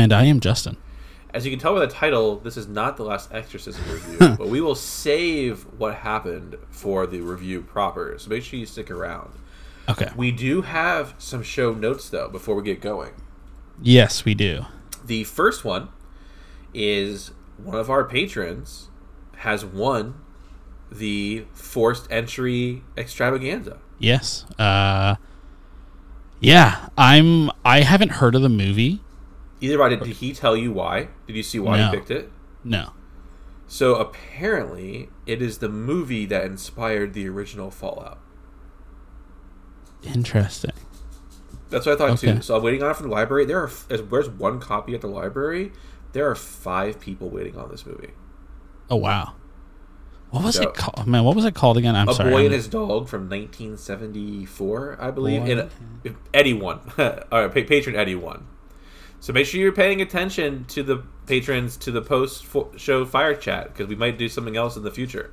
And I am Justin. As you can tell by the title, this is not the last Exorcism review, but we will save what happened for the review proper. So make sure you stick around. Okay. We do have some show notes, though, before we get going. Yes, we do. The first one is one of our patrons has won the forced entry extravaganza. Yes. Uh Yeah, I'm I haven't heard of the movie. Either way, did he tell you why? Did you see why No. he picked it? No. So apparently, it is the movie that inspired the original Fallout. Interesting. That's what I thought Okay. too. So I'm waiting on it from the library. There are there's one copy at the library. There are five people waiting on this movie. Oh wow. What was So- it called? Man, what was it called again? I'm a sorry. boy I'm- and his dog from 1974, I believe. Boy And Eddie won. All right, patron Eddie won. So make sure you're paying attention to the patrons to the post fo- show fire chat because we might do something else in the future.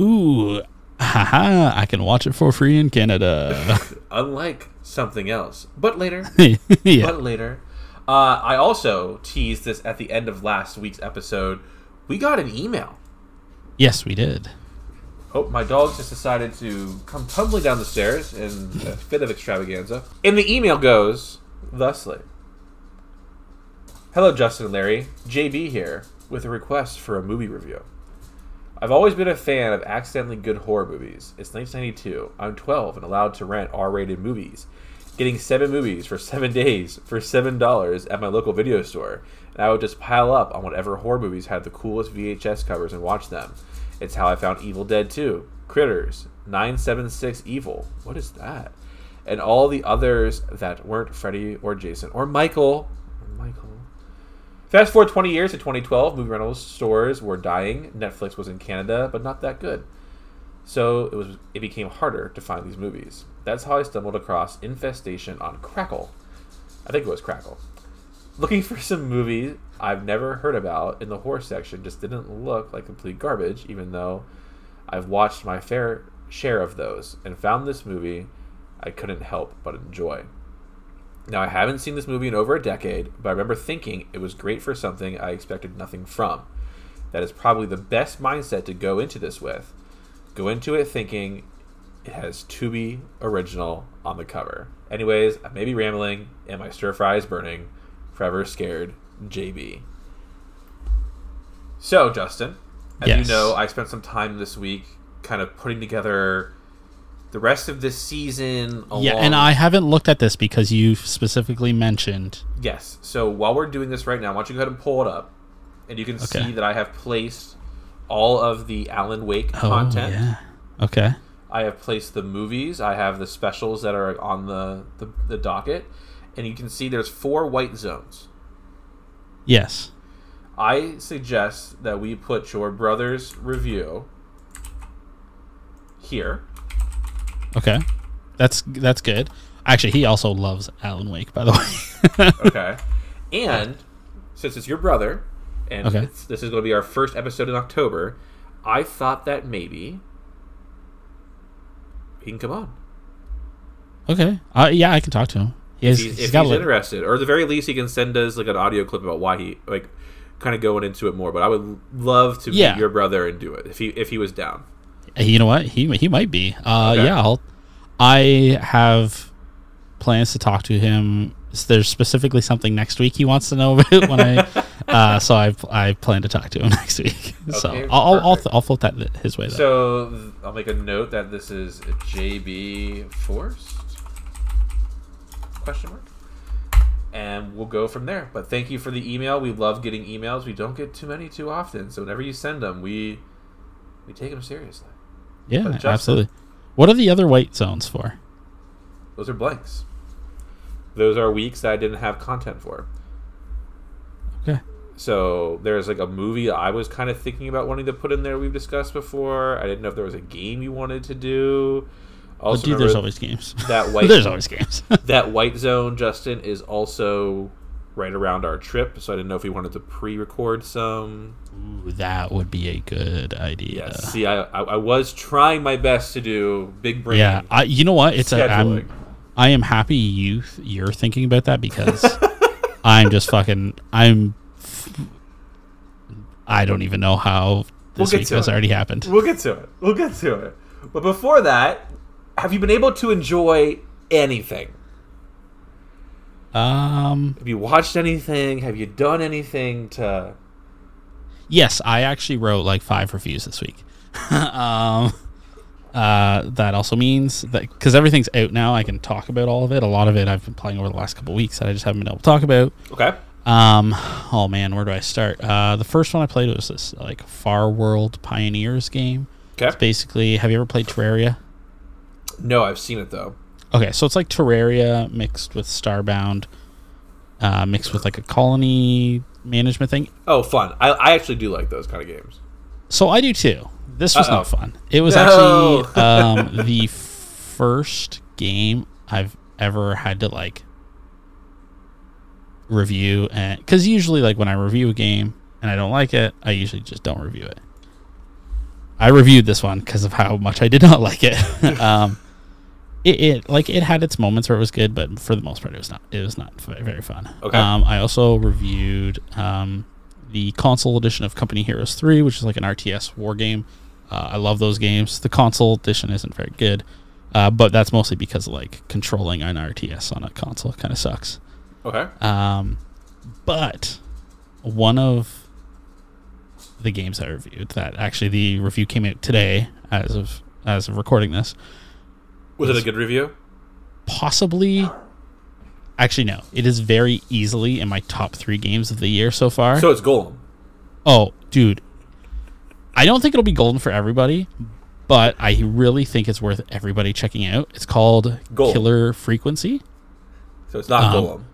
Ooh. Haha, I can watch it for free in Canada. Unlike something else, but later. yeah. but later. Uh, I also teased this at the end of last week's episode. We got an email. Yes, we did. Oh, my dog just decided to come tumbling down the stairs in a fit of extravaganza. And the email goes thusly Hello, Justin and Larry. JB here with a request for a movie review. I've always been a fan of accidentally good horror movies. It's 1992. I'm 12 and allowed to rent R rated movies. Getting seven movies for seven days for $7 at my local video store. And I would just pile up on whatever horror movies had the coolest VHS covers and watch them. It's how I found Evil Dead 2, Critters, 976 Evil. What is that? And all the others that weren't Freddy or Jason or Michael. Michael. Fast forward 20 years to 2012, movie rental stores were dying. Netflix was in Canada, but not that good. So it was it became harder to find these movies. That's how I stumbled across Infestation on Crackle. I think it was Crackle. Looking for some movies I've never heard about in the horror section just didn't look like complete garbage, even though I've watched my fair share of those and found this movie I couldn't help but enjoy. Now, I haven't seen this movie in over a decade, but I remember thinking it was great for something I expected nothing from. That is probably the best mindset to go into this with. Go into it thinking it has Tubi original on the cover. Anyways, I may be rambling, and my stir fry is burning. Forever scared, JB. So, Justin, as Yes. you know, I spent some time this week kind of putting together the rest of this season. Yeah, and I haven't looked at this because you specifically mentioned. Yes. So while we're doing this right now, why don't you go ahead and pull it up, and you can Okay. see that I have placed all of the Alan Wake Oh, content. yeah. Okay. I have placed the movies. I have the specials that are on the, the the docket, and you can see there's four white zones. Yes. I suggest that we put your brother's review here. Okay. That's that's good. Actually, he also loves Alan Wake, by the way. Okay. and since it's your brother, and Okay. it's, this is going to be our first episode in October, I thought that maybe he can come on. okay. Uh, yeah, I can talk to him. He If has, he's, he's if he's interested, or at the very least, he can send us like an audio clip about why he like kind of going into it more. But I would love to Yeah. meet your brother and do it if he if he was down. You know what? He he might be. Uh, Okay. Yeah, I'll, I have plans to talk to him. There's specifically something next week he wants to know about when I. uh, so I I plan to talk to him next week. so Okay, I'll I'll, I'll, perfect. I'll float that his way. Though. So I'll make a note that this is JB Forced question mark, and we'll go from there. But thank you for the email. We love getting emails. We don't get too many too often. So whenever you send them, we we take them seriously. Yeah, absolutely. What are the other white zones for? Those are blanks. Those are weeks that I didn't have content for. Okay. So there's like a movie I was kind of thinking about wanting to put in there. We've discussed before. I didn't know if there was a game you wanted to do. Also, dude, there's always games. that white there's always games. that white zone, Justin, is also right around our trip, so I didn't know if we wanted to pre-record some. Ooh, that would be a good idea. Yeah. See, I, I I was trying my best to do big brain. Yeah, I, you know what? It's a. I'm I am happy you you're thinking about that because I'm just fucking I'm I don't even know how We'll this week has it. already happened. We'll get to it. We'll get to it. But before that, have you been able to enjoy anything? Um Have you watched anything? Have you done anything to? yes, I actually wrote like five reviews this week. um uh that also means that cuz everything's out now, I can talk about all of it. A lot of it I've been playing over the last couple weeks that I just haven't been able to talk about. Okay. Um, oh man, where do I start? Uh, the first one I played was this like Farworld Pioneers game. It's Okay. basically, have you ever played Terraria? No, I've seen it though. Okay, so it's like Terraria mixed with Starbound, uh, mixed with like a colony management thing. Oh, fun. I, I actually do like those kind of games. So I do too. This was Uh-oh. not fun. It was No. actually um, the first game I've ever had to like review, and because usually like when I review a game and I don't like it, I usually just don't review it. I reviewed this one because of how much I did not like it. um, it, it like it had its moments where it was good, but for the most part, it was not. It was not very fun. Okay. Um, I also reviewed um, the console edition of Company Heroes Three, which is like an RTS war game. Uh, I love those games. The console edition isn't very good, uh, but that's mostly because like controlling an RTS on a console kind of sucks. Okay. Um, but one of the games I reviewed that actually the review came out today as of as of recording this Was it a good review? possibly actually no it is very easily in my top three games of the year so far So it's Gollum. oh dude i don't think it'll be golden for everybody but i really think it's worth everybody checking out it's called Gollum. killer frequency So it's not Um, Gollum.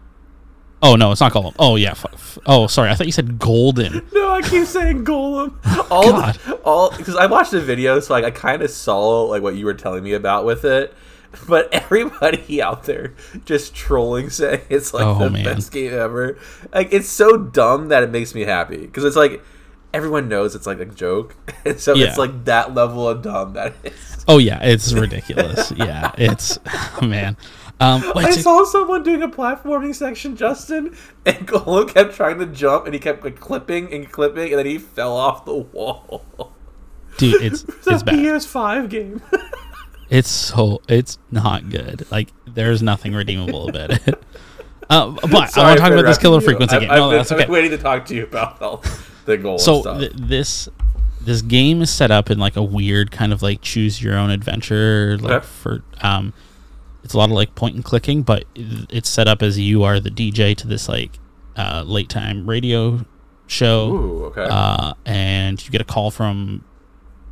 Oh no it's not gollum oh yeah f- f- oh sorry i thought you said golden No, I keep saying Gollum. All, God. all because I watched the video, so like I kind of saw like what you were telling me about with it. But everybody out there just trolling, saying it's like Oh, the man. best game ever. Like it's so dumb that it makes me happy because it's like everyone knows it's like a joke, and so Yeah. it's like that level of dumb that it is. Oh yeah, it's ridiculous. yeah, it's man. Um, I it's- saw someone doing a platforming section, Justin, and Gollum kept trying to jump, and he kept like clipping and clipping, and then he fell off the wall. dude, it's It's a bad. PS5 game. It's so it's not good. Like there's nothing redeemable about it. Uh, but I want to talk about this killer you. frequency I've, game. I've No, been, that's I've okay. been waiting to talk to you about all the goal so stuff. th- this this game is set up in like a weird kind of like choose your own adventure like Okay. for um it's a lot of like point and clicking but it's set up as you are the dj to this like uh late time radio show. Ooh, okay. uh and you get a call from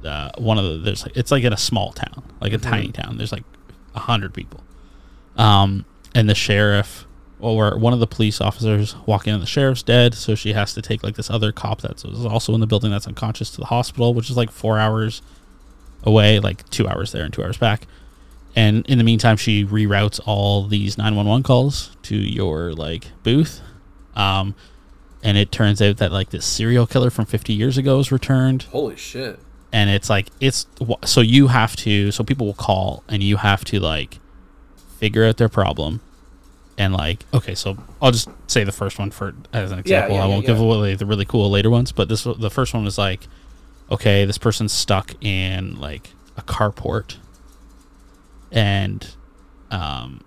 uh, one of the there's like it's like in a small town like a tiny town. There's like a hundred people. Um and the sheriff or one of the police officers walk in and the sheriff's dead so she has to take like this other cop that's also in the building that's unconscious to the hospital which is like four hours away like two hours there and two hours back and in the meantime she reroutes all these 911 calls to your like booth. Um and it turns out that like this serial killer from 50 years ago is returned. Holy shit. and it's like it's so you have to so people will call and you have to like figure out their problem. And like okay so i'll just say the first one for as an example. yeah, i won't give yeah. away the really cool later ones but this the first one was like okay this person's stuck in like a carport and um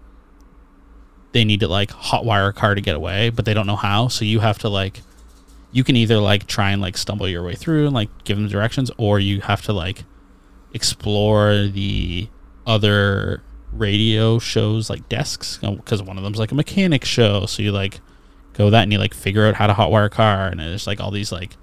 they need to like hotwire a car to get away but they don't know how so you have to like you can either like try and like stumble your way through and like give them directions or you have to like explore the other radio shows like desks because one of them's like a mechanic show so you like go that and you like figure out how to hotwire a car and there's like all these like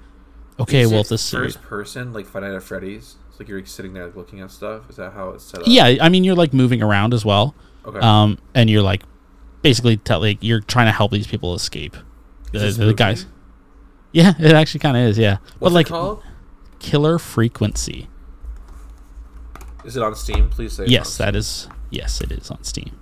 okay Is well this first person like Five Nights at Freddy's. It's like you're sitting there looking at stuff. Is that how it's set up? yeah i mean you're like moving around as well Okay. um and you're like basically tell like you're trying to help these people escape the, this the guys yeah it actually kind of is yeah What's but like it called? killer frequency Is it on Steam? Please say. yes that is yes it is on steam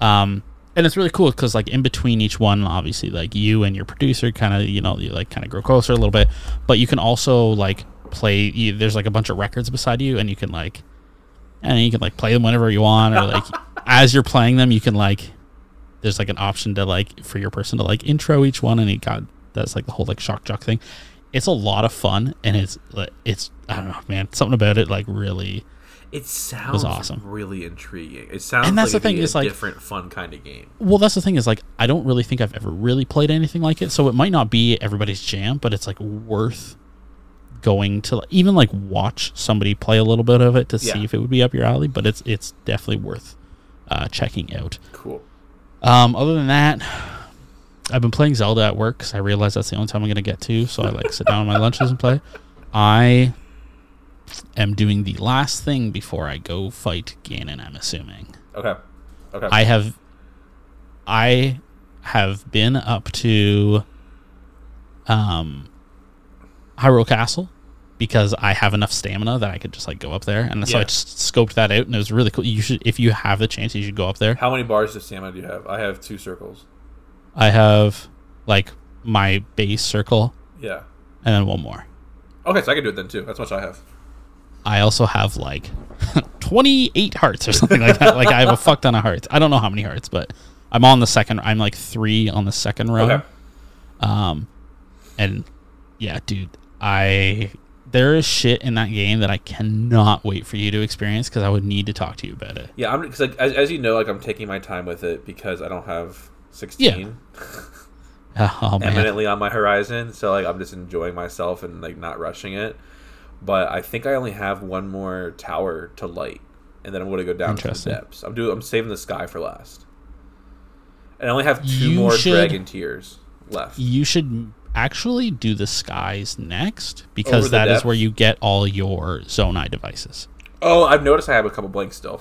um and it's really cool because like in between each one, obviously like you and your producer kind of you know you like kind of grow closer a little bit, but you can also like play. You, there's like a bunch of records beside you, and you can like, and you can like play them whenever you want, or like as you're playing them, you can like. There's like an option to like for your person to like intro each one, and he got that's like the whole like shock jock thing. It's a lot of fun, and it's it's I don't know, man. Something about it like really It sounds awesome. really intriguing. It sounds And that's like the thing, is, a like- different, fun kind of game. Well, that's the thing is like I don't really think I've ever really played anything like it, so it might not be everybody's jam, but it's like worth going to even like watch somebody play a little bit of it to see if it would be up your alley. But it's it's definitely worth uh, checking out. Cool. Um, other than that, I've been playing Zelda at work because I realize that's the only time I'm gonna get to. So I like sit down on my lunches and play. I am doing the last thing before I go fight Ganon. I'm assuming. Okay. Okay. I have I have been up to um Hyrule Castle because I have enough stamina that I could just like go up there and so I just scoped that out and it was really cool. You should if you have the chance you should go up there. How many bars of stamina do you have? I have two circles. I have like my base circle Yeah. and then one more. Okay, so I can do it then too. That's much I have. I also have like 28 hearts or something like that. Like I have a fuck ton of hearts. I don't know how many hearts, but I'm on the second. I'm like three on the second row. Okay. Um, and yeah, dude, I there is shit in that game that I cannot wait for you to experience because I would need to talk to you about it. Yeah, I'm because like, as, as you know, like I'm taking my time with it because I don't have 16 Oh man, eminently on my horizon. So like I'm just enjoying myself and like not rushing it. But I think I only have one more tower to light, and then I'm going to go down to the depths. I'm doing. I'm saving the sky for last, and I only have two You more should- dragon tears left. you should actually do the skies next because that is where you get all your Zonai devices. Oh, I've noticed I have a couple blanks still.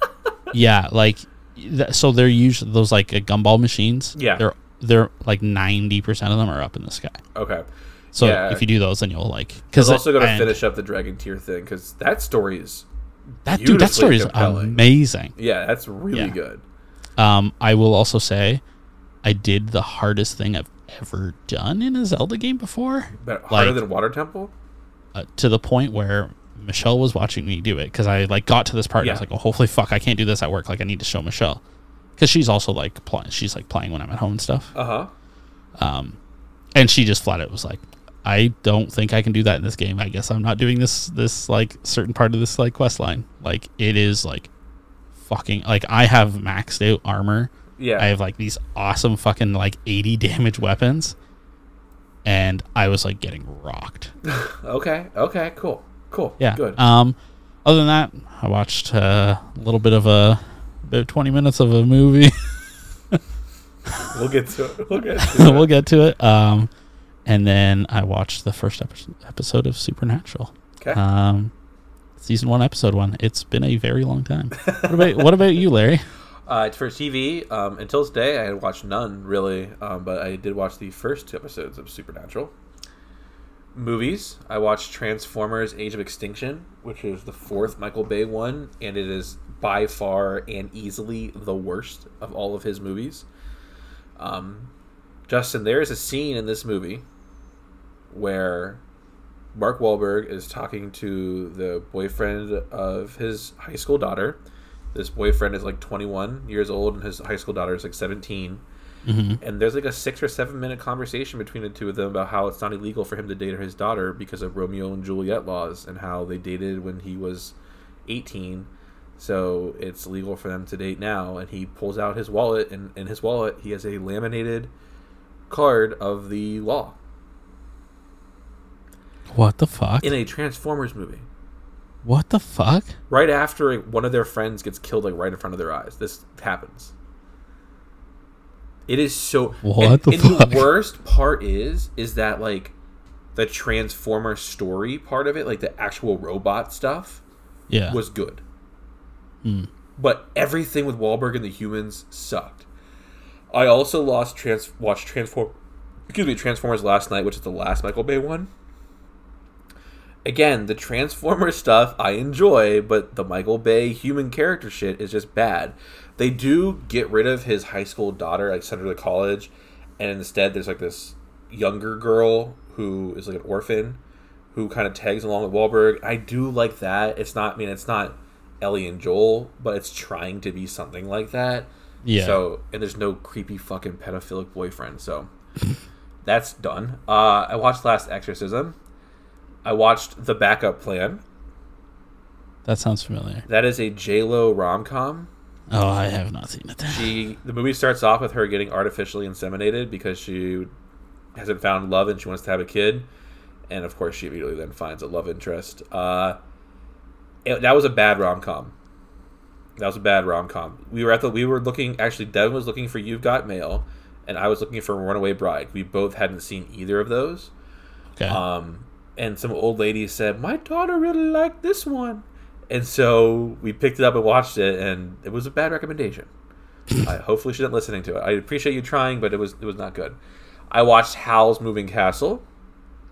yeah, like so they're usually those like uh, gumball machines. Yeah. they're they're like ninety percent of them are up in the sky. okay. So Yeah. if you do those, then you'll like because also going to finish up the dragon tear thing because that story is that dude. That story is amazing. yeah, that's really Yeah. good. Um, I will also say, I did the hardest thing I've ever done in a Zelda game before, But harder Like- than Water Temple. uh, to the point where Michelle was watching me do it because I like got to this part and I was like, oh, hopefully, fuck, I can't do this at work. Like, I need to show Michelle because she's also like pl- she's like playing when I'm at home and stuff. Uh huh. Um, and she just flat out was like, I don't think I can do that in this game. I guess I'm not doing this this like certain part of this like quest line. Like it is like fucking like I have maxed out armor. Yeah. I have like these awesome fucking like 80 damage weapons. And I was like getting rocked. okay. Okay. Cool. Cool. Yeah. Good. Um other than that, I watched uh, a little bit of a about 20 minutes of a movie. we'll get to it. We'll get to it. we'll get to it. Um and then I watched the first episode of Supernatural. Okay. Um, season one, episode one. It's been a very long time. What about what about you, Larry? Uh, it's for TV. Um, until today, I had watched none really, um, but I did watch the first two episodes of Supernatural. Movies. I watched Transformers: Age of Extinction, which is the fourth Michael Bay one, and it is by far and easily the worst of all of his movies. Um, Justin, there is a scene in this movie where Mark Wahlberg is talking to the boyfriend of his high school daughter. This boyfriend is like 21 years old, and his high school daughter is like 17. Mm-hmm. And there's like a six or seven minute conversation between the two of them about how it's not illegal for him to date his daughter because of Romeo and Juliet laws, and how they dated when he was 18. So it's legal for them to date now. And he pulls out his wallet, and in his wallet, he has a laminated card of the law What the fuck? in a Transformers movie. What the fuck? right after one of their friends gets killed like right in front of their eyes this happens it is so What and, the and fuck? the worst part is is that like the transformer story part of it like the actual robot stuff Yeah. was good Hmm. but everything with Wahlberg and the humans sucked i also lost trans watched transform excuse me transformers last night which is the last michael bay one again, the Transformer stuff I enjoy, but the Michael Bay human character shit is just bad. They do get rid of his high school daughter, like send her to college, and instead there's like this younger girl who is like an orphan who kind of tags along with Wahlberg. I do like that. It's not. I mean, it's not Ellie and Joel, but it's trying to be something like that. Yeah. So and there's no creepy fucking pedophilic boyfriend. So that's done. Uh, I watched Last Exorcism. I watched The Backup Plan. That sounds familiar. That is a J Lo rom com. Oh, I have not seen it. She the movie starts off with her getting artificially inseminated because she hasn't found love and she wants to have a kid, and of course she immediately then finds a love interest. Uh, it- that was a bad rom com. That was a bad rom com. We were at the we were looking actually. Devin was looking for You've Got Mail, and I was looking for Runaway Bride. We both hadn't seen either of those. Okay. Um, and some old lady said, "My daughter really liked this one," and so we picked it up and watched it, and it was a bad recommendation. I, hopefully, she didn't listening to it. I appreciate you trying, but it was it was not good. I watched Howl's Moving Castle,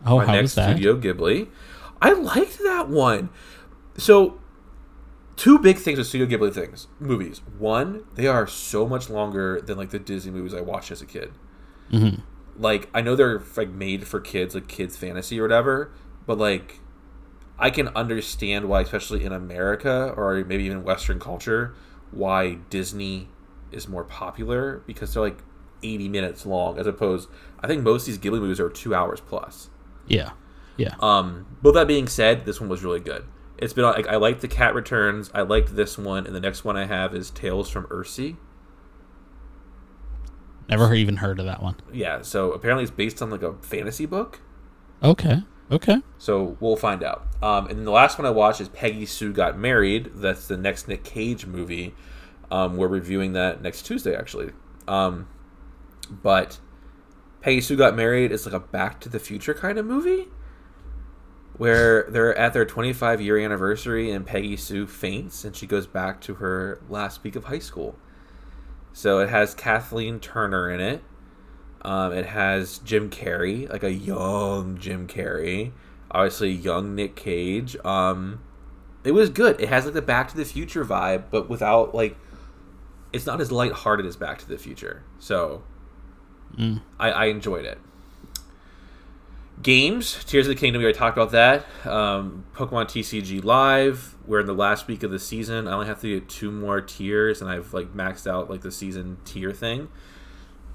oh, my how next was that? Studio Ghibli. I liked that one. So, two big things with Studio Ghibli things movies. One, they are so much longer than like the Disney movies I watched as a kid Mhm. Like I know they're like made for kids, like kids fantasy or whatever, but like I can understand why, especially in America or maybe even Western culture, why Disney is more popular because they're like eighty minutes long, as opposed. I think most of these Ghibli movies are two hours plus. Yeah. Yeah. Um, but that being said, this one was really good. It's been like I like the Cat Returns. I liked this one, and the next one I have is Tales from Earthsea. Never even heard of that one. Yeah, so apparently it's based on like a fantasy book. Okay. Okay. So we'll find out. Um, and then the last one I watched is Peggy Sue Got Married. That's the next Nick Cage movie. Um, we're reviewing that next Tuesday, actually. Um, but Peggy Sue Got Married is like a Back to the Future kind of movie where they're at their 25 year anniversary and Peggy Sue faints and she goes back to her last week of high school. So it has Kathleen Turner in it. Um, it has Jim Carrey, like a young Jim Carrey. Obviously, young Nick Cage. Um, it was good. It has like the Back to the Future vibe, but without like, it's not as lighthearted as Back to the Future. So, Mm. I, I enjoyed it. Games, Tears of the Kingdom. We already talked about that. Um, Pokemon TCG Live. We're in the last week of the season. I only have to get two more tiers, and I've like maxed out like the season tier thing.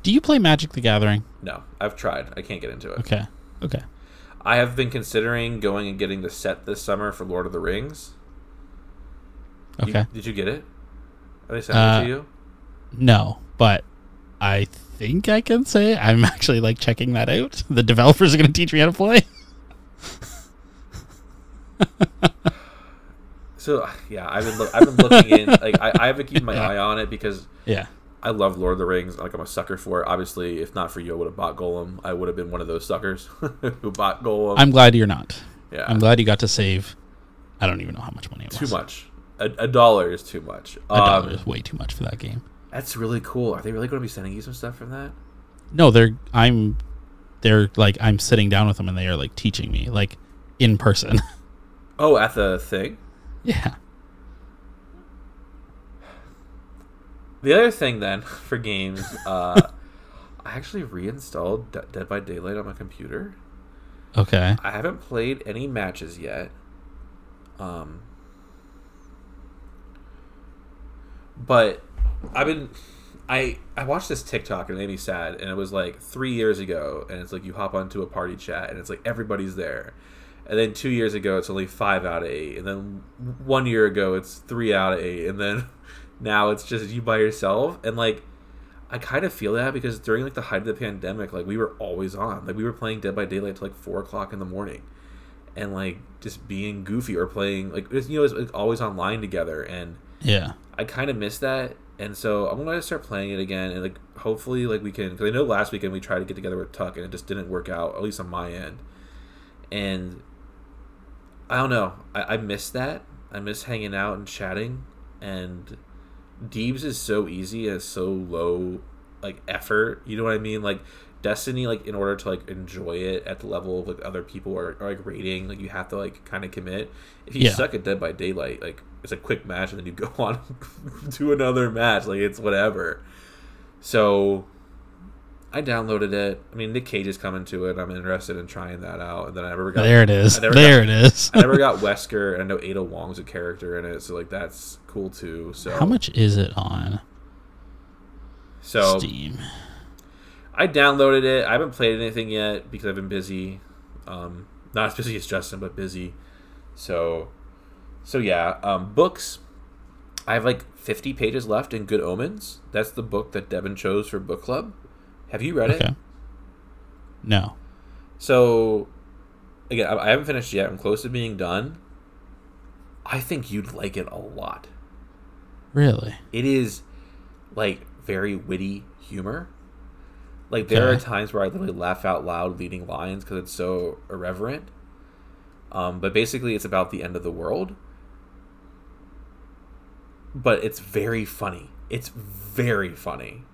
Do you play Magic the Gathering? No, I've tried. I can't get into it. Okay. Okay. I have been considering going and getting the set this summer for Lord of the Rings. You- Okay. did you get it? Are they sending Uh, it to you? No, but I think I can say I'm actually like checking that out. The developers are going to teach me how to play. So yeah, I've been look, I've been looking in. Like I, I have been keeping my eye on it because Yeah. I love Lord of the Rings. Like I'm a sucker for it. Obviously, if not for you, I would have bought Gollum. I would have been one of those suckers who bought Gollum. I'm glad you're not. yeah, I'm glad you got to save. I don't even know how much money it too was. much. A, a dollar is too much. A dollar Um, is way too much for that game. that's really cool. Are they really going to be sending you some stuff from that? No, they're I'm they're like I'm sitting down with them and they are like teaching me like in person. Oh, at the thing. Yeah. The other thing then for games, uh, I actually reinstalled De- Dead by Daylight on my computer. Okay. I haven't played any matches yet. Um, but I've been I I watched this TikTok and it made me sad and it was like 3 years ago and it's like you hop onto a party chat and it's like everybody's there. And then 2 years ago it's only 5 out of 8 and then 1 year ago it's 3 out of 8 and then now it's just you by yourself and like I kind of feel that because during like the height of the pandemic, like we were always on. Like we were playing Dead by Daylight till like four o'clock in the morning, and like just being goofy or playing like you know it's, like, always online together. And Yeah. I kind of miss that. And so I'm gonna start playing it again, and like hopefully like we can. Because I know last weekend we tried to get together with Tuck, and it just didn't work out, at least on my end. And I don't know. I, I miss that. I miss hanging out and chatting. And Deebs is so easy and so low like effort. You know what I mean? Like Destiny, like in order to like enjoy it at the level of like other people are, are like rating, like you have to like kind of commit. If you Yeah. suck at Dead by Daylight, like it's a quick match and then you go on to another match. Like it's whatever. So I downloaded it. I mean, Nick Cage is coming to it. I'm interested in trying that out. And then I never got there. It is. I never There got- it is. I never got Wesker, and I know Ada Wong's a character in it, so like that's cool too. So How much is it on So Steam? I downloaded it. I haven't played anything yet because I've been busy. Um, not as busy as Justin, but busy. So, so yeah. Um, books. I have like 50 pages left in Good Omens. That's the book that Devin chose for book club. Have you read it? No. So, again, I haven't finished yet. I'm close to being done. I think you'd like it a lot. Really? It is like very witty humor. Like there are times where I literally laugh out loud leading lines because it's so irreverent. Um, but basically, it's about the end of the world. But it's very funny. It's very funny.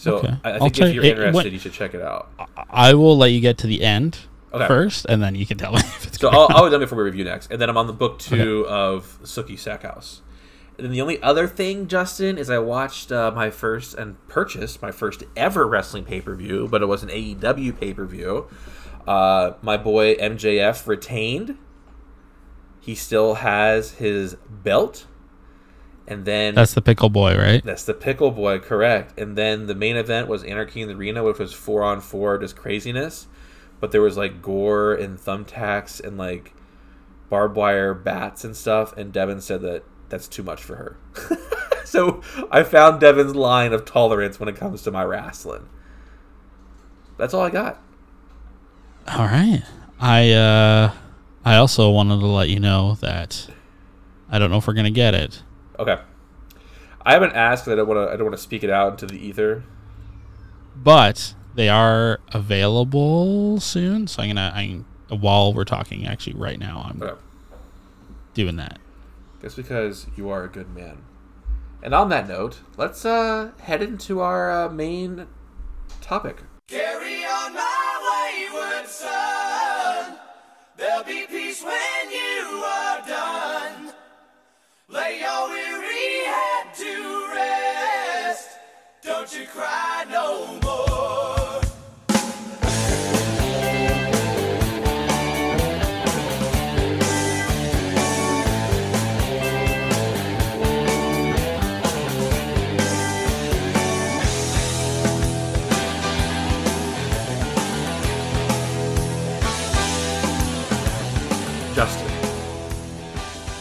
So Okay. I, I think if you're it- interested, what- you should check it out. I will let you get to the end Okay. first, and then you can tell me if it's So good. I'll, I'll be done before we review next, and then I'm on the book two of Sookie Stackhouse. And then the only other thing, Justin, is I watched uh, my first and purchased my first ever wrestling pay per view, but it was an AEW pay per view. Uh, my boy MJF retained. He still has his belt, and then That's the pickle boy, right? that's the pickle boy, correct. And then the main event was Anarchy in the Arena, which was four on four, just craziness. But there was like gore and thumbtacks and like barbed wire bats and stuff. And Devin said that that's too much for her. so I found Devin's line of tolerance when it comes to my wrestling. That's all I got. All right. I uh I also wanted to let you know that I don't know if we're gonna get it. Okay. I haven't asked. 'cause I don't want to. I don't want to speak it out into the ether. But they are available soon. So I'm gonna I while we're talking actually right now I'm Okay. doing that. Just because you are a good man. And on that note, let's uh, head into our uh, main topic. Carry on my wayward son. There'll be peace when you are done. Lay your Don't you cry no more. Justin,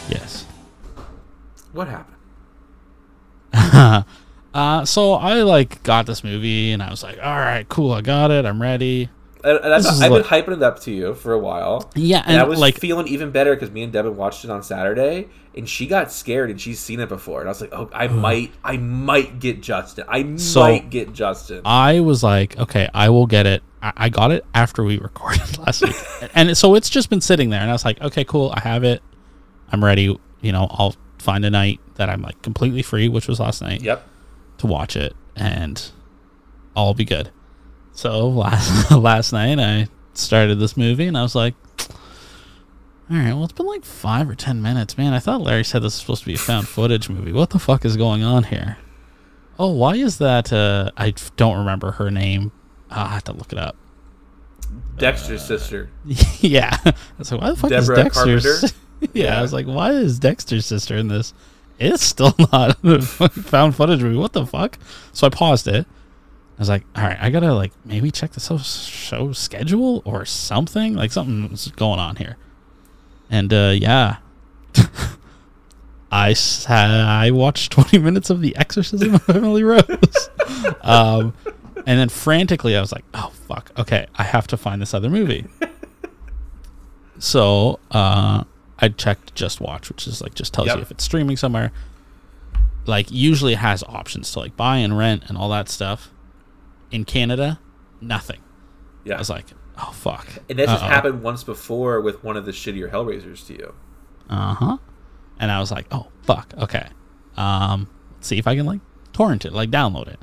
Yes. what happened? Uh so I like got this movie and I was like, all right, cool, I got it, I'm ready. And, and I've, I've like- been hyping it up to you for a while. Yeah, And, I was like feeling even better because me and Devin watched it on Saturday, and she got scared and she's seen it before, and I was like, "Oh, I might, I might get Justin. I So- might get Justin." I was like, okay, I will get it. I, I got it after we recorded last week, and so it's just been sitting there. And I was like, okay, cool, I have it. I'm ready. You know, I'll find a night that I'm like completely free, which was last night, yep. To watch it, and I'll be good. So last last night I started this movie, and I was like. All right, well, it's been like five or ten minutes, man. I thought Larry said this was supposed to be a found footage movie. What the fuck is going on here? Oh, why is that? Uh, I don't remember her name. I'll have to look it up. Dexter's sister. yeah, I was like, why the fuck Deborah is Dexter's? Yeah, Yeah. I was like, why is Dexter's sister in this? It's still not found footage movie. What the fuck? So I paused it. I was like, all right, I gotta like maybe check the show, schedule or something. Like something's going on here. And uh, yeah, I watched 20 minutes of The Exorcism of Emily Rose. um, and then frantically, I was like, oh, fuck. Okay, I have to find this other movie. so uh, I checked Just Watch, which is like just tells Yep. you if it's streaming somewhere. Like, usually it has options to like buy and rent and all that stuff. In Canada, nothing. Yeah. I was like, oh, fuck. and that just Uh-oh. happened once before with one of the shittier Hellraisers to you. Uh huh. And I was like, oh fuck, okay. Um, let's see if I can like torrent it, like download it.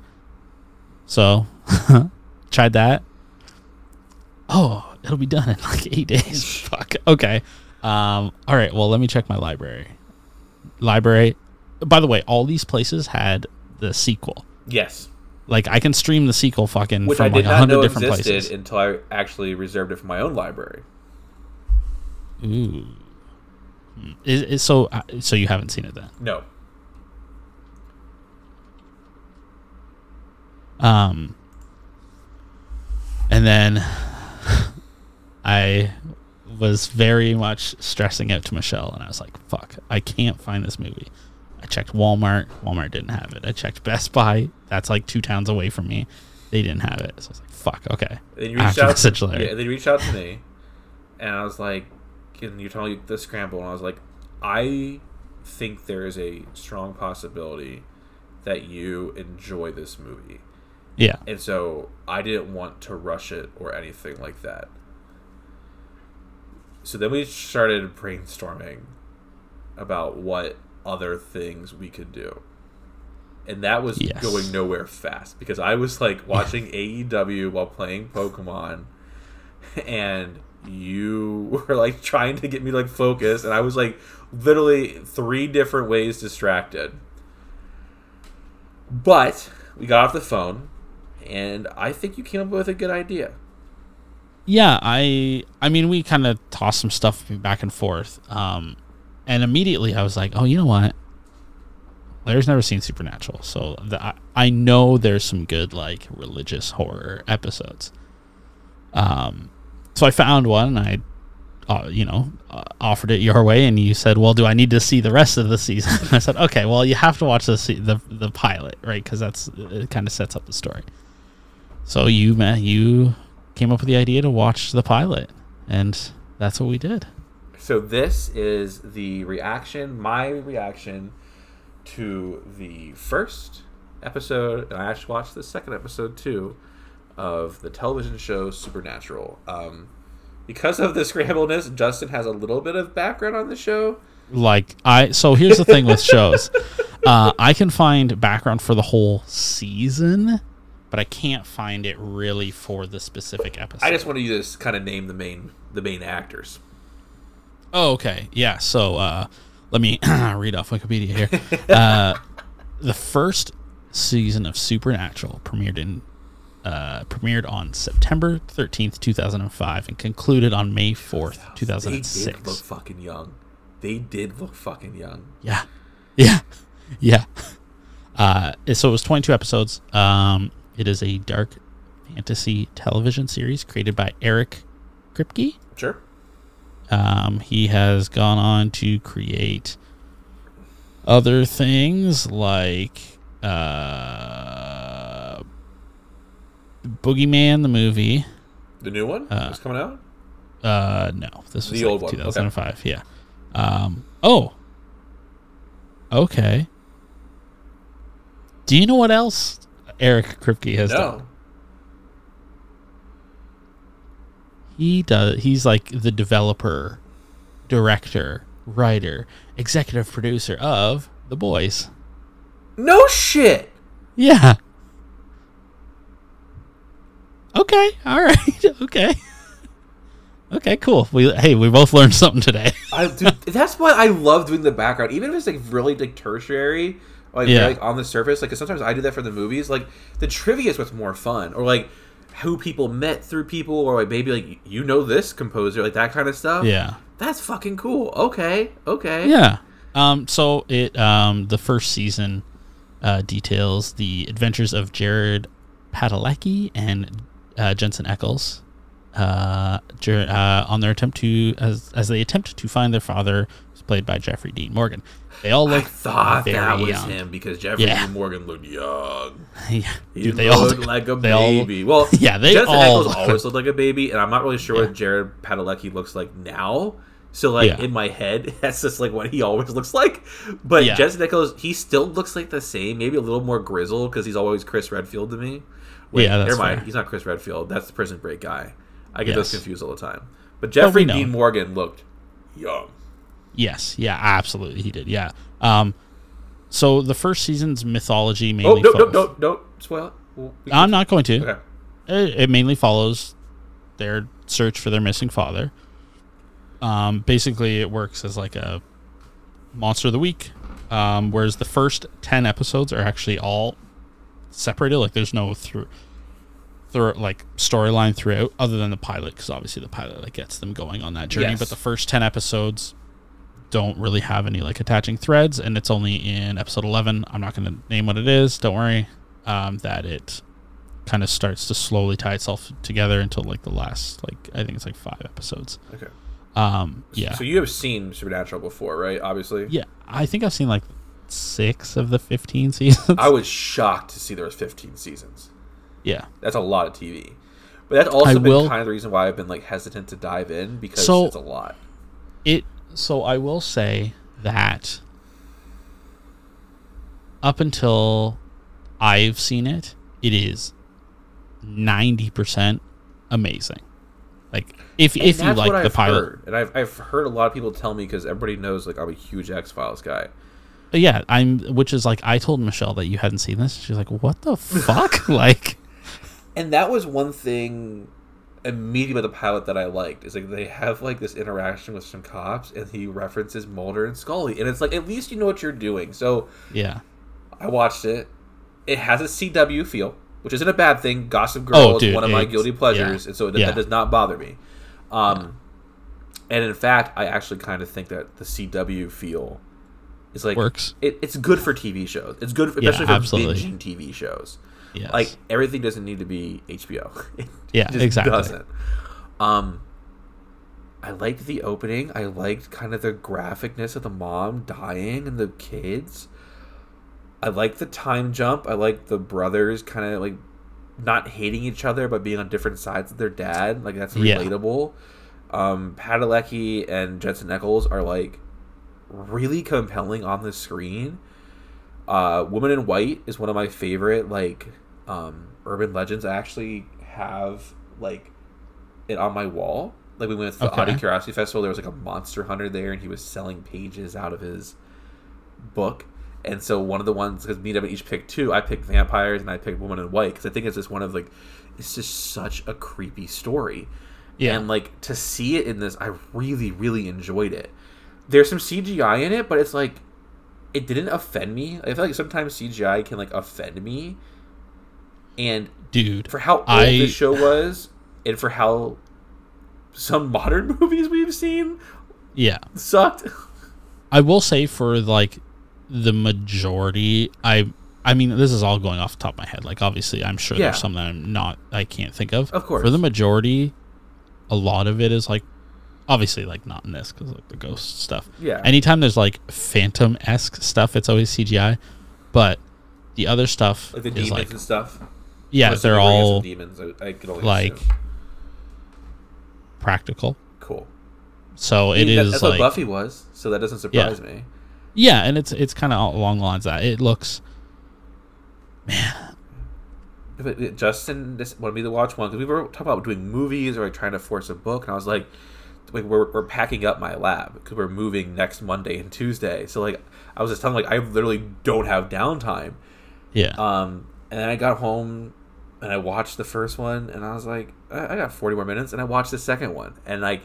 So tried that. Oh, it'll be done in like eight days. fuck. Okay. Um. All right. Well, let me check my library. library. By the way, all these places had the sequel. Yes, Like I can stream the sequel fucking which I from did like a not hundred know different existed places. until I actually reserved it for my own library. Ooh. Is, is so uh, so you haven't seen it then? No, Um, and then I was very much stressing out to Michelle, and I was like, "Fuck, I can't find this movie." I checked Walmart. Walmart didn't have it. I checked Best Buy. That's like two towns away from me. They didn't have it. So I was like, "Fuck, okay." Then you reached out. To, yeah, they reached out to me, and I was like, "Can you tell me the scramble?" And I was like, "I think there is a strong possibility that you enjoy this movie." Yeah, And so I didn't want to rush it or anything like that. So then we started brainstorming about what other things we could do. And that was Yes. going nowhere fast because I was like watching AEW while playing Pokemon and you were like trying to get me like focus and I was like literally three different ways distracted. But we got off the phone and I think you came up with a good idea. Yeah. I I mean, we kind of tossed some stuff back and forth, um, and immediately I was like, "Oh, you know what? Larry's never seen Supernatural, so the, I, I know there's some good like religious horror episodes. Um, so I found one, and I, uh, you know, uh, offered it your way, and you said, "Well, do I need to see the rest of the season?" I said, "Okay, well, you have to watch the the the pilot, right? Because that's it. Kind of sets up the story." So you ma- you came up with the idea to watch the pilot, and that's what we did. So this is the reaction, my reaction to the first episode, and I actually watched the second episode too of the television show Supernatural. Um, because of the scrambleness, Justin has a little bit of background on the show. like I so here's the thing with shows. Uh, I can find background for the whole season, but I can't find it really for the specific episode. I just want you to just kind of name the main the main actors. Oh, okay. Yeah. So uh, let me read off Wikipedia here. Uh, the first season of Supernatural premiered in uh, premiered on September thirteenth, two thousand and five, and concluded on May fourth, two thousand and six. They did look fucking young. They did look fucking young. Yeah. Yeah. Yeah. Uh, so it was 22 episodes. Um, it is a dark fantasy television series created by Eric Kripke. Sure. Um, he has gone on to create other things like uh, Boogeyman, the movie. The new one Uh, is coming out. Uh, no, this was The like old one, okay. 2005. Yeah. Um. Oh. Okay. Do you know what else Eric Kripke has done? He does. He's like the developer, director, writer, executive producer of The Boys. No shit. Yeah. Okay. All right. Okay. Okay. Cool. We hey, we both learned something today. I dude, that's why I love doing the background, even if it's like really like tertiary, like, Yeah. like on the surface. Like 'cause sometimes I do that for the movies. Like the trivia is what's more fun, or like who people met through people, or like maybe like you know this composer, like that kind of stuff. yeah. that's fucking cool. Okay, okay. Yeah. Um, so it um, the first season uh, details the adventures of Jared Padalecki and uh, Jensen Ackles uh, uh, on their attempt to as as they attempt to find their father, played by Jeffrey Dean Morgan. They all I thought that was young. him because Jeffrey Yeah. Dean Morgan looked young. yeah, He dude, they all looked do. like a they all- baby. well, Yeah, they Jensen all Ackles look- always looked like a baby, and I'm not really sure Yeah. what Jared Padalecki looks like now. So like Yeah. in my head, that's just like what he always looks like. But Yeah. Jensen Ackles, he still looks like the same, maybe a little more grizzled because he's always Chris Redfield to me. Wait, Yeah, that's never mind. fair. He's not Chris Redfield. That's the Prison Break guy. I get those confused all the time. But Jeffrey. Dean Morgan looked young. Yes, yeah, absolutely, he did. Yeah. Um, so the first season's mythology Oh mainly. no no follows- no no! Spoil it. Well, we I'm not going to. Okay. it, it mainly follows their search for their missing father. Um, basically, it works as like a monster of the week Um, whereas the first ten episodes are actually all separated. Like there's no through through like storyline throughout, other than the pilot, because obviously the pilot like gets them going on that journey. Yes. But the first ten episodes don't really have any like attaching threads, and it's only in episode eleven. I'm not going to name what it is. Don't worry. Um, that it kind of starts to slowly tie itself together until like the last like I think it's like five episodes. Okay. Um, yeah, So you have seen Supernatural before, right? Obviously. yeah. I think I've seen like six of the fifteen seasons. I was shocked to see there was 15 seasons. yeah. That's a lot of TV. But that's also I been will- kind of the reason why I've been like hesitant to dive in because So- it's a lot. It so I will say that up until I've seen it, it is ninety percent amazing. Like if And if you like the I've pilot, heard. and I've I've heard a lot of people tell me because everybody knows like I'm a huge X Files guy. Uh, yeah, I'm. Which is like I told Michelle that you hadn't seen this. She's like, "What the fuck?" like, And that was one thing immediately about the pilot that I liked is like they have like this interaction with some cops and he references Mulder and Scully and it's like at least you know what you're doing. So yeah, I watched it. It has a CW feel, which isn't a bad thing. Gossip Girl Oh, is dude, one of my guilty pleasures, yeah. and so that, Yeah. that does not bother me. Um, and in fact, I actually kind of think that the CW feel is like Works. It, it's good for TV shows. It's good, for, Yeah, especially for absolutely. binging TV shows. Yes. Like everything doesn't need to be HBO. It Yeah, just exactly. Doesn't. Um, I liked the opening. I liked kind of the graphicness of the mom dying and the kids. I like the time jump. I like the brothers kind of like not hating each other but being on different sides of their dad. Like that's Yeah. relatable. Um, Padalecki and Jensen Ackles are like really compelling on the screen. Uh, Woman in White is one of my favorite like um, urban legends. I actually have like it on my wall. Like we went to the Okay. Audi Curiosity Festival. There was like a monster hunter there, and he was selling pages out of his book. And so one of the ones because me and Evan each picked two. I picked vampires and I picked Woman in White because I think it's just one of like it's just such a creepy story. Yeah. And like to see it in this, I really really enjoyed it. There's some CGI in it, but it's like it didn't offend me. I feel like sometimes CGI can like offend me. And dude, for how old I- this show was, and for how some modern movies we've seen yeah. sucked. I will say for like the majority, I I mean this is all going off the top of my head. Like obviously, I'm sure Yeah. there's some that I'm not I can't think of. Of course. for the majority, a lot of it is like obviously like not in this because like the ghost stuff. Yeah. Anytime there's like phantom esque stuff, it's always CGI. But the other stuff Like the demons like and stuff. Yeah, Unless they're you bring in some all demons. I, I could only like- assume. practical. cool. So I it mean, that- is that's like what Buffy was, so that doesn't surprise me. yeah, and it's it's kind of along the lines of that it looks uh, Justin just wanted me to watch one because we were talking about doing movies or like trying to force a book, and I was like, like we're, we're packing up my lab because we're moving next Monday and Tuesday. So like I was just telling like I literally don't have downtime. yeah. Um, and then I got home and I watched the first one, and I was like, I, I got forty more minutes, and I watched the second one, and like,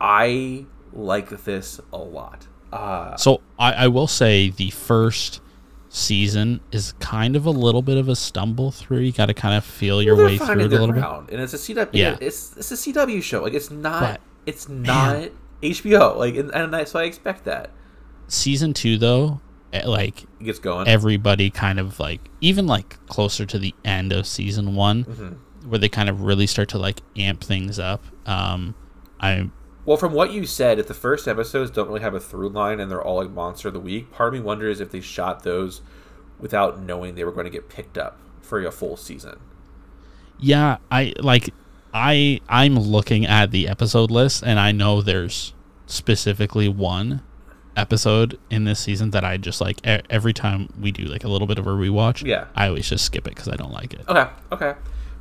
I like this a lot. Uh, So I, I will say the first season is kind of a little bit of a stumble through. You got to kind of feel your way through it a little bit. and it's a CW. Yeah. It's it's a CW show. Like it's not But, it's not HBO. Like and, and I, so I expect that Season two, though, like it gets going. everybody kind of like even like closer to the end of season one, Mm-hmm. where they kind of really start to like amp things up. Um, I well, from what you said, if the first episodes don't really have a through line and they're all like monster of the week, part of me wonders if they shot those without knowing they were going to get picked up for a full season. yeah, I like I I'm looking at the episode list and I know there's specifically one episode in this season that I just like e- every time we do like a little bit of a rewatch. Yeah. I always just skip it because I don't like it. Okay, okay,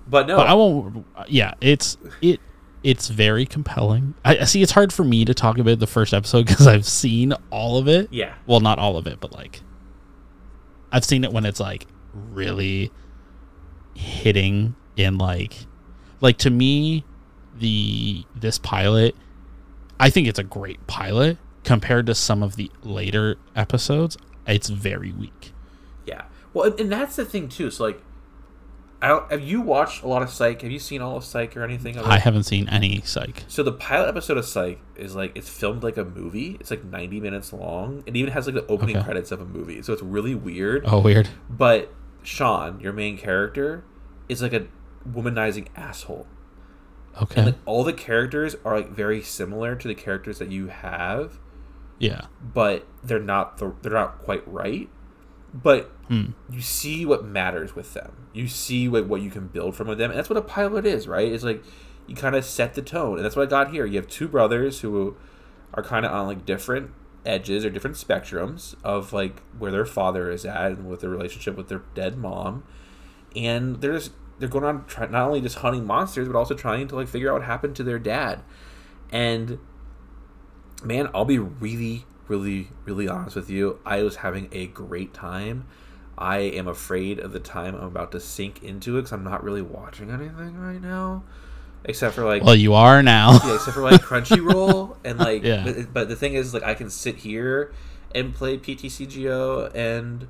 but no, But I won't. Yeah, it's it. It's very compelling. I I see. It's hard for me to talk about the first episode because I've seen all of it. yeah, Well, not all of it, but like I've seen it when it's like really hitting in like like to me the this pilot I think it's a great pilot compared to some of the later episodes, it's very weak. Yeah. Well, and, that's the thing too. So like, I don't, have you watched a lot of Psych? Have you seen all of Psych or anything? I haven't seen any psych. So the pilot episode of Psych is like it's filmed like a movie. It's like ninety minutes long. It even has like the opening Okay. credits of a movie. So it's really weird. Oh, weird. But Sean, your main character, is like a womanizing asshole. Okay. And like all the characters are like very similar to the characters that you have, yeah. but they're not the, they're not quite right. But Hmm. you see what matters with them. You see what, what you can build from them, and that's what a pilot is, right? It's like you kind of set the tone, and that's what I got here. You have two brothers who are kind of on like different edges or different spectrums of like where their father is at and with their relationship with their dead mom, and they're just they're going on try, not only just hunting monsters but also trying to like figure out what happened to their dad, and man, I'll be really, really, really honest with you. I was having a great time. I am afraid of the time I'm about to sink into it because I'm not really watching anything right now, except for like Well, you are now. yeah, except for like Crunchyroll and like. Yeah. But, but the thing is, like, I can sit here and play PTCGO and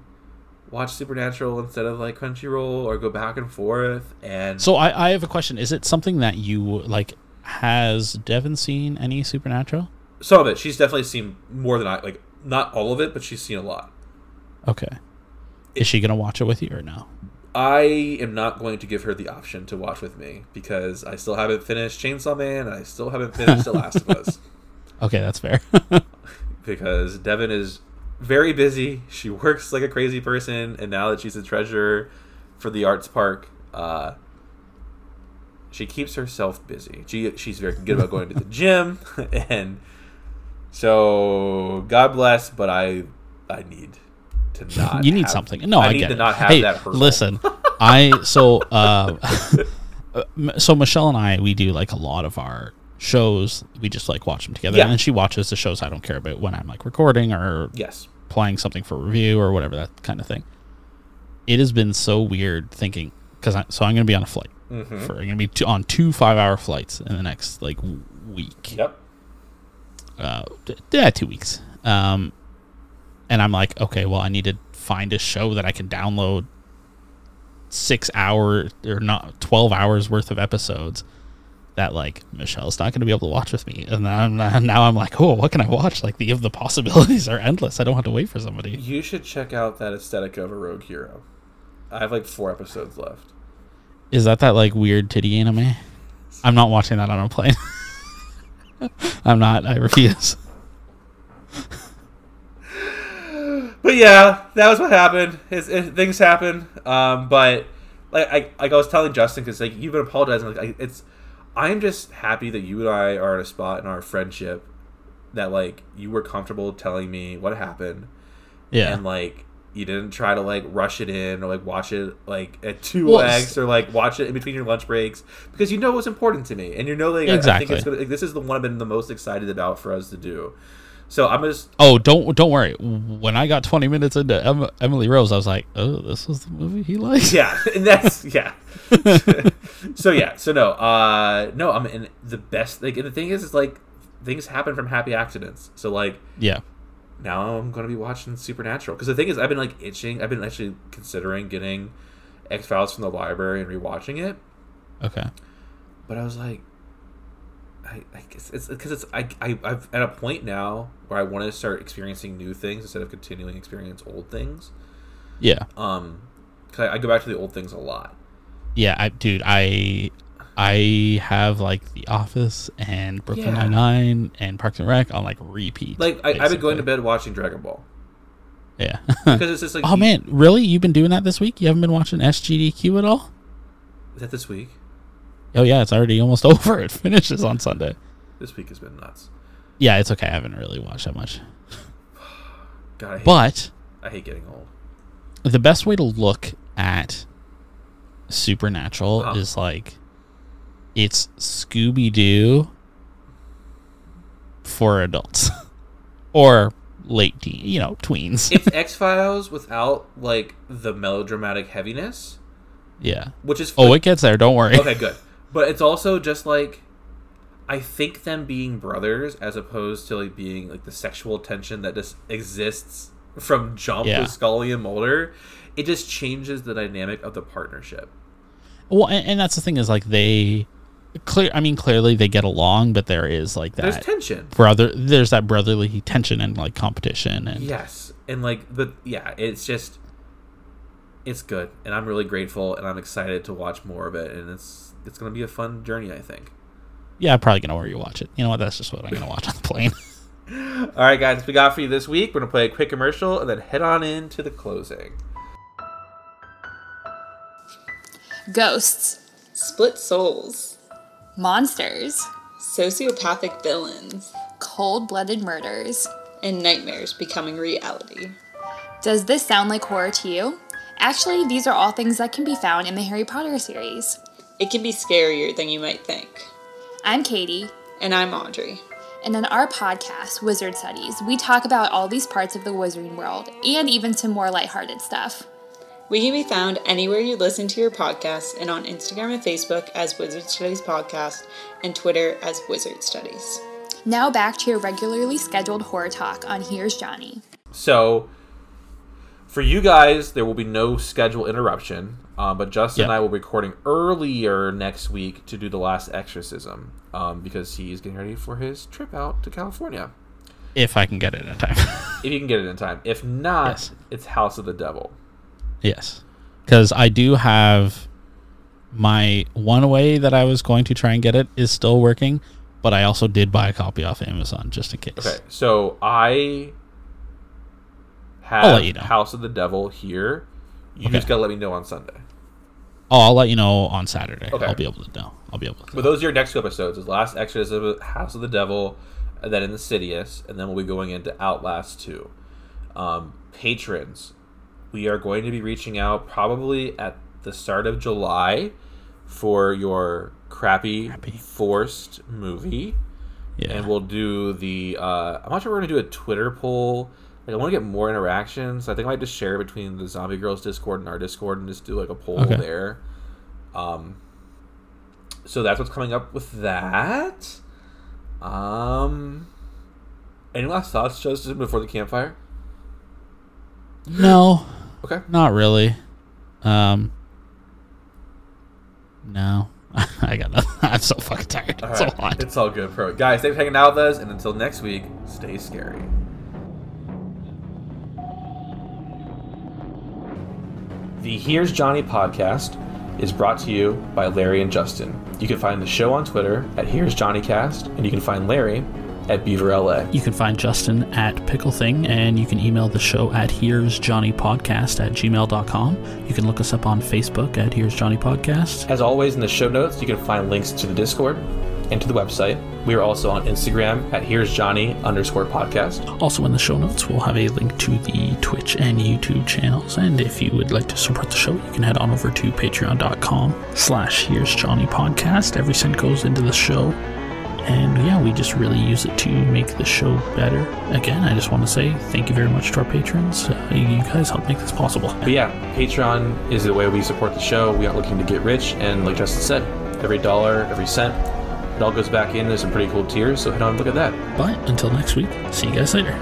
watch Supernatural instead of like Crunchyroll, or go back and forth. And so I, I have a question. Is it something that you like? Has Devin seen any Supernatural? Some of it, she's definitely seen more than I like. Not all of it, but she's seen a lot. Okay. Is she gonna watch it with you or no? I am not going to give her the option to watch with me because I still haven't finished Chainsaw Man and I still haven't finished The Last of Us Okay, that's fair. because Devin is very busy. She works like a crazy person, and now that she's a treasurer for the arts park, uh, she keeps herself busy. She she's very good about going to the gym, and so God bless. But I I need to not. you need have- something. No, I, need get to it. not have hey, that. Hurdle. listen, I so uh, so Michelle and I we do like a lot of our shows. We just like watch them together, Yeah. and then she watches the shows I don't care about when I'm like recording or Yes. playing something for review or whatever that kind of thing. It has been so weird thinking because I, so I'm going to be on a flight. Mm-hmm. For, I'm going to be on two five hour flights in the next like week. Yep. Uh, yeah, two weeks. Um, and I'm like, okay, well, I need to find a show that I can download six hour or not twelve hours worth of episodes that like Michelle's not going to be able to watch with me. And then I'm, now I'm like, oh, what can I watch? Like the the possibilities are endless. I don't have to wait for somebody. You should check out that aesthetic of a Rogue Hero. I have like four episodes left. Is that that like weird titty anime? I'm not watching that on a plane. I'm not. I refuse. But yeah, that was what happened. It's, it, things happen. Um, but like I like I was telling Justin because like you've been apologizing. Like I, it's I'm just happy that you and I are at a spot in our friendship that like you were comfortable telling me what happened Yeah. and like you didn't try to like rush it in or like watch it like at two Well, or like watch it in between your lunch breaks because you know it was important to me and you know like I- I, Exactly. think it's gonna, like, this is the one I've been the most excited about for us to do. So I'm just Oh, don't don't worry. When I got 20 minutes into em- Emily Rose, I was like, "Oh, this was the movie he likes." yeah, and that's yeah. so yeah, so no, uh, no. I'm and the best. Like and the thing is, is like things happen from happy accidents. So like Yeah. Now I'm gonna be watching Supernatural because the thing is, I've been like itching. I've been actually considering getting X Files from the library and rewatching it, Okay. but I was like. I, I guess it's because it's I, I I've at a point now where I want to start experiencing new things instead of continuing to experience old things. Yeah. Um, 'cause I, I go back to the old things a lot. Yeah, I dude, I I have like The Office and Brooklyn Yeah. Nine Nine and Parks and Rec on like repeat. Like I, I've been going to bed watching Dragon Ball Yeah. because it's just like oh man, really? You've been doing that this week? You haven't been watching SGDQ at all? is that this week? Oh yeah, it's already almost over. It finishes on Sunday. This week has been nuts. Yeah, it's okay. I haven't really watched that much. God, I hate, But I hate getting old. the best way to look at Supernatural Uh-huh. is like it's Scooby Doo for adults or late teen, you know, tweens. It's X Files without like the melodramatic heaviness, yeah. which is Oh, it gets there. Don't worry. okay, good. But it's also just like I think them being brothers as opposed to like being like the sexual tension that just exists from Jump Yeah. with Scully and Mulder, it just changes the dynamic of the partnership. Well, and, and that's the thing is like they clear. I mean, clearly they get along, but there is like that There's tension. brother. There's that brotherly tension and like competition and Yes, and like the yeah, it's just it's good, and I'm really grateful, and I'm excited to watch more of it, and it's it's gonna be a fun journey, I think. yeah. I'm probably gonna order you watch it. You know what? That's just what I'm gonna watch on the plane. All right, guys, we got for you this week. We're gonna play a quick commercial and then head on into the closing. Ghosts, Split souls, monsters, sociopathic villains, cold blooded murders. and nightmares becoming reality. Does this sound like horror to you? Actually, these are all things that can be found in the Harry Potter series. It can be scarier than you might think. I'm Katie, And I'm Audrey. and on our podcast, Wizard Studies, we talk about all these parts of the wizarding world and even some more lighthearted stuff. We can be found anywhere you listen to your podcasts and on Instagram and Facebook as Wizard Studies Podcast and Twitter as Wizard Studies. Now back to your regularly scheduled horror talk on Here's Johnny. So, for you guys, there will be no schedule interruption. Um, but Justin and I will be recording earlier next week to do the last exorcism um, because he's getting ready for his trip out to California. if I can get it in time. If you can get it in time. If not, Yes. it's House of the Devil. Yes, because I do have my one way that I was going to try and get it is still working, but I also did buy a copy off Amazon just in case. Okay, so I have you know. House of the Devil here. You Okay. just gotta let me know on Sunday. Oh, I'll let you know on Saturday. Okay. I'll be able to know. I'll be able to. But those are your next two episodes: is Last Exorcism, House of the Devil, and then Insidious, and then we'll be going into Outlast two. Um, patrons, we are going to be reaching out probably at the start of July for your crappy, Crappy. forced movie. yeah. and we'll do the. Uh, I'm not sure we're gonna do a Twitter poll. Like, I want to get more interactions. I think I might just share it between the Zombie Girls Discord and our Discord, and just do like a poll Okay. there. Um. So that's what's coming up with that. Um. Any last thoughts, Justin, before the campfire? no, Okay. not really. Um. No, I got nothing. I'm so fucking tired. All It's a lot. It's all good, bro. Guys, thanks for hanging out with us, and until next week, stay scary. The Here's Johnny podcast is brought to you by Larry and Justin. You can find the show on Twitter at Here's Johnny Cast, and you can find Larry at Beaver LA. You can find Justin at Pickle Thing, and you can email the show at Here's Johnny Podcast at gmail.com. You can look us up on Facebook at Here's Johnny Podcast. As always, in the show notes, you can find links to the Discord and to the website. We are also on Instagram at Here's Johnny underscore podcast. Also, in the show notes, we'll have a link to the Twitch and YouTube channels. And if you would like to support the show, you can head on over to patreon.com slash Here's Johnny Podcast. Every cent goes into the show. And yeah, we just really use it to make the show better. Again, I just want to say thank you very much to our patrons. Uh, you guys help make this possible. But yeah, Patreon is the way we support the show. We aren't looking to get rich, and like Justin said, every dollar, every cent, it all goes back in. There's some pretty cool tiers. So head on and look at that. But until next week, see you guys later.